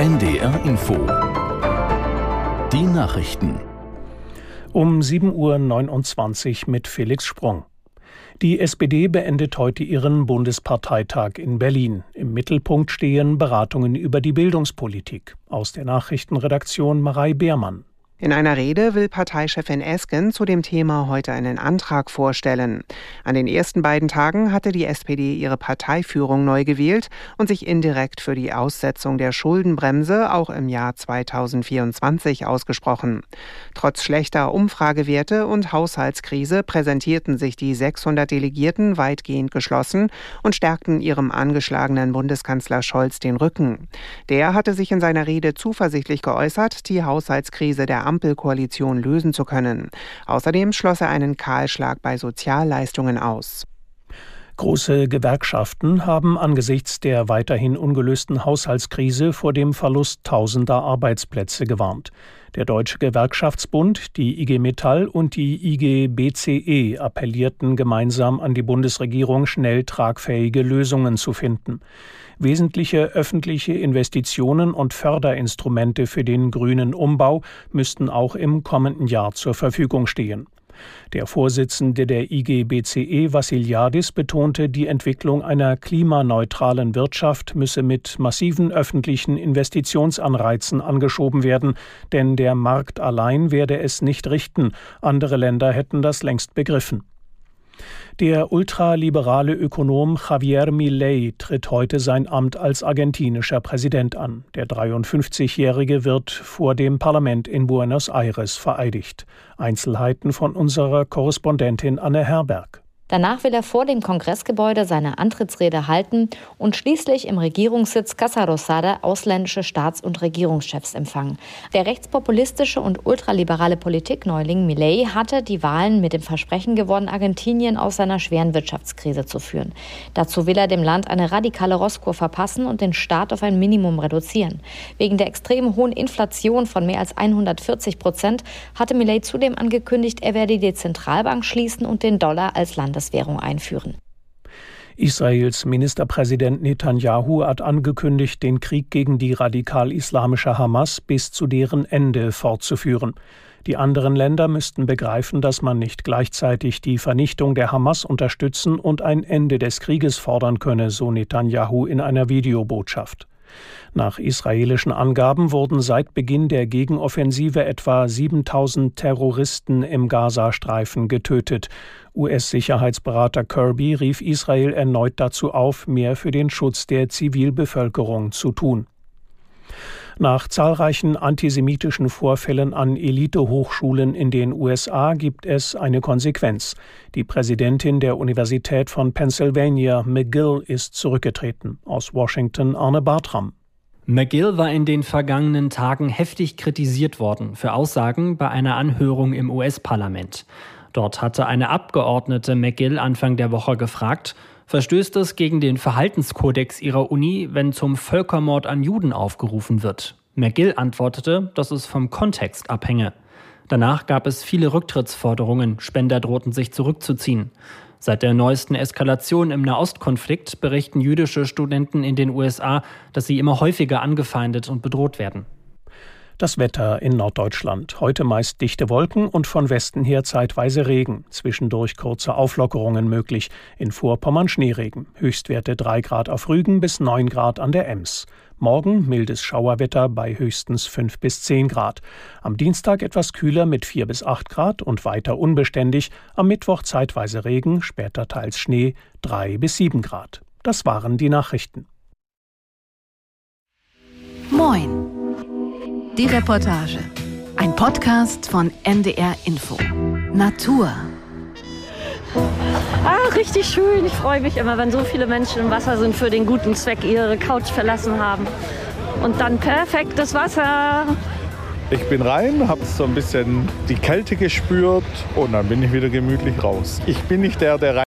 NDR Info. Die Nachrichten. Um 7.29 Uhr mit Felix Sprung. Die SPD beendet heute ihren Bundesparteitag in Berlin. Im Mittelpunkt stehen Beratungen über die Bildungspolitik. Aus der Nachrichtenredaktion Marei Beermann. In einer Rede will Parteichefin Esken zu dem Thema heute einen Antrag vorstellen. An den ersten beiden Tagen hatte die SPD ihre Parteiführung neu gewählt und sich indirekt für die Aussetzung der Schuldenbremse auch im Jahr 2024 ausgesprochen. Trotz schlechter Umfragewerte und Haushaltskrise präsentierten sich die 600 Delegierten weitgehend geschlossen und stärkten ihrem angeschlagenen Bundeskanzler Scholz den Rücken. Der hatte sich in seiner Rede zuversichtlich geäußert, die Haushaltskrise der Ampelkoalition lösen zu können. Außerdem schloss er einen Kahlschlag bei Sozialleistungen aus. Große Gewerkschaften haben angesichts der weiterhin ungelösten Haushaltskrise vor dem Verlust tausender Arbeitsplätze gewarnt. Der Deutsche Gewerkschaftsbund, die IG Metall und die IG BCE appellierten gemeinsam an die Bundesregierung, schnell tragfähige Lösungen zu finden. Wesentliche öffentliche Investitionen und Förderinstrumente für den grünen Umbau müssten auch im kommenden Jahr zur Verfügung stehen. Der Vorsitzende der IGBCE Vassiliadis betonte, die Entwicklung einer klimaneutralen Wirtschaft müsse mit massiven öffentlichen Investitionsanreizen angeschoben werden, denn der Markt allein werde es nicht richten, andere Länder hätten das längst begriffen. Der ultraliberale Ökonom Javier Milei tritt heute sein Amt als argentinischer Präsident an. Der 53-Jährige wird vor dem Parlament in Buenos Aires vereidigt. Einzelheiten von unserer Korrespondentin Anne Herberg. Danach will er vor dem Kongressgebäude seine Antrittsrede halten und schließlich im Regierungssitz Casa Rosada ausländische Staats- und Regierungschefs empfangen. Der rechtspopulistische und ultraliberale Politikneuling Millet hatte die Wahlen mit dem Versprechen gewonnen, Argentinien aus seiner schweren Wirtschaftskrise zu führen. Dazu will er dem Land eine radikale Rosskur verpassen und den Staat auf ein Minimum reduzieren. Wegen der extrem hohen Inflation von mehr als 140 Prozent hatte Millet zudem angekündigt, er werde die Zentralbank schließen und den Dollar als Landes Landeswährung einführen. Israels Ministerpräsident Netanyahu hat angekündigt, den Krieg gegen die radikal-islamische Hamas bis zu deren Ende fortzuführen. Die anderen Länder müssten begreifen, dass man nicht gleichzeitig die Vernichtung der Hamas unterstützen und ein Ende des Krieges fordern könne, so Netanyahu in einer Videobotschaft. Nach israelischen Angaben wurden seit Beginn der Gegenoffensive etwa 7000 Terroristen im Gazastreifen getötet. US-Sicherheitsberater Kirby rief Israel erneut dazu auf, mehr für den Schutz der Zivilbevölkerung zu tun. Nach zahlreichen antisemitischen Vorfällen an Elitehochschulen in den USA gibt es eine Konsequenz. Die Präsidentin der Universität von Pennsylvania, McGill, ist zurückgetreten. Aus Washington Arne Bartram. McGill war in den vergangenen Tagen heftig kritisiert worden für Aussagen bei einer Anhörung im US-Parlament. Dort hatte eine Abgeordnete McGill Anfang der Woche gefragt, verstößt es gegen den Verhaltenskodex ihrer Uni, wenn zum Völkermord an Juden aufgerufen wird. McGill antwortete, dass es vom Kontext abhänge. Danach gab es viele Rücktrittsforderungen, Spender drohten sich zurückzuziehen. Seit der neuesten Eskalation im Nahostkonflikt berichten jüdische Studenten in den USA, dass sie immer häufiger angefeindet und bedroht werden. Das Wetter in Norddeutschland. Heute meist dichte Wolken und von Westen her zeitweise Regen. Zwischendurch kurze Auflockerungen möglich. In Vorpommern Schneeregen. Höchstwerte 3 Grad auf Rügen bis 9 Grad an der Ems. Morgen mildes Schauerwetter bei höchstens 5 bis 10 Grad. Am Dienstag etwas kühler mit 4 bis 8 Grad und weiter unbeständig. Am Mittwoch zeitweise Regen, später teils Schnee 3 bis 7 Grad. Das waren die Nachrichten. Moin. Die Reportage. Ein Podcast von NDR Info. Natur. Ah, richtig schön. Ich freue mich immer, wenn so viele Menschen im Wasser sind für den guten Zweck, ihre Couch verlassen haben. Und dann perfektes Wasser. Ich bin rein, habe so ein bisschen die Kälte gespürt und dann bin ich wieder gemütlich raus. Ich bin nicht der, der rein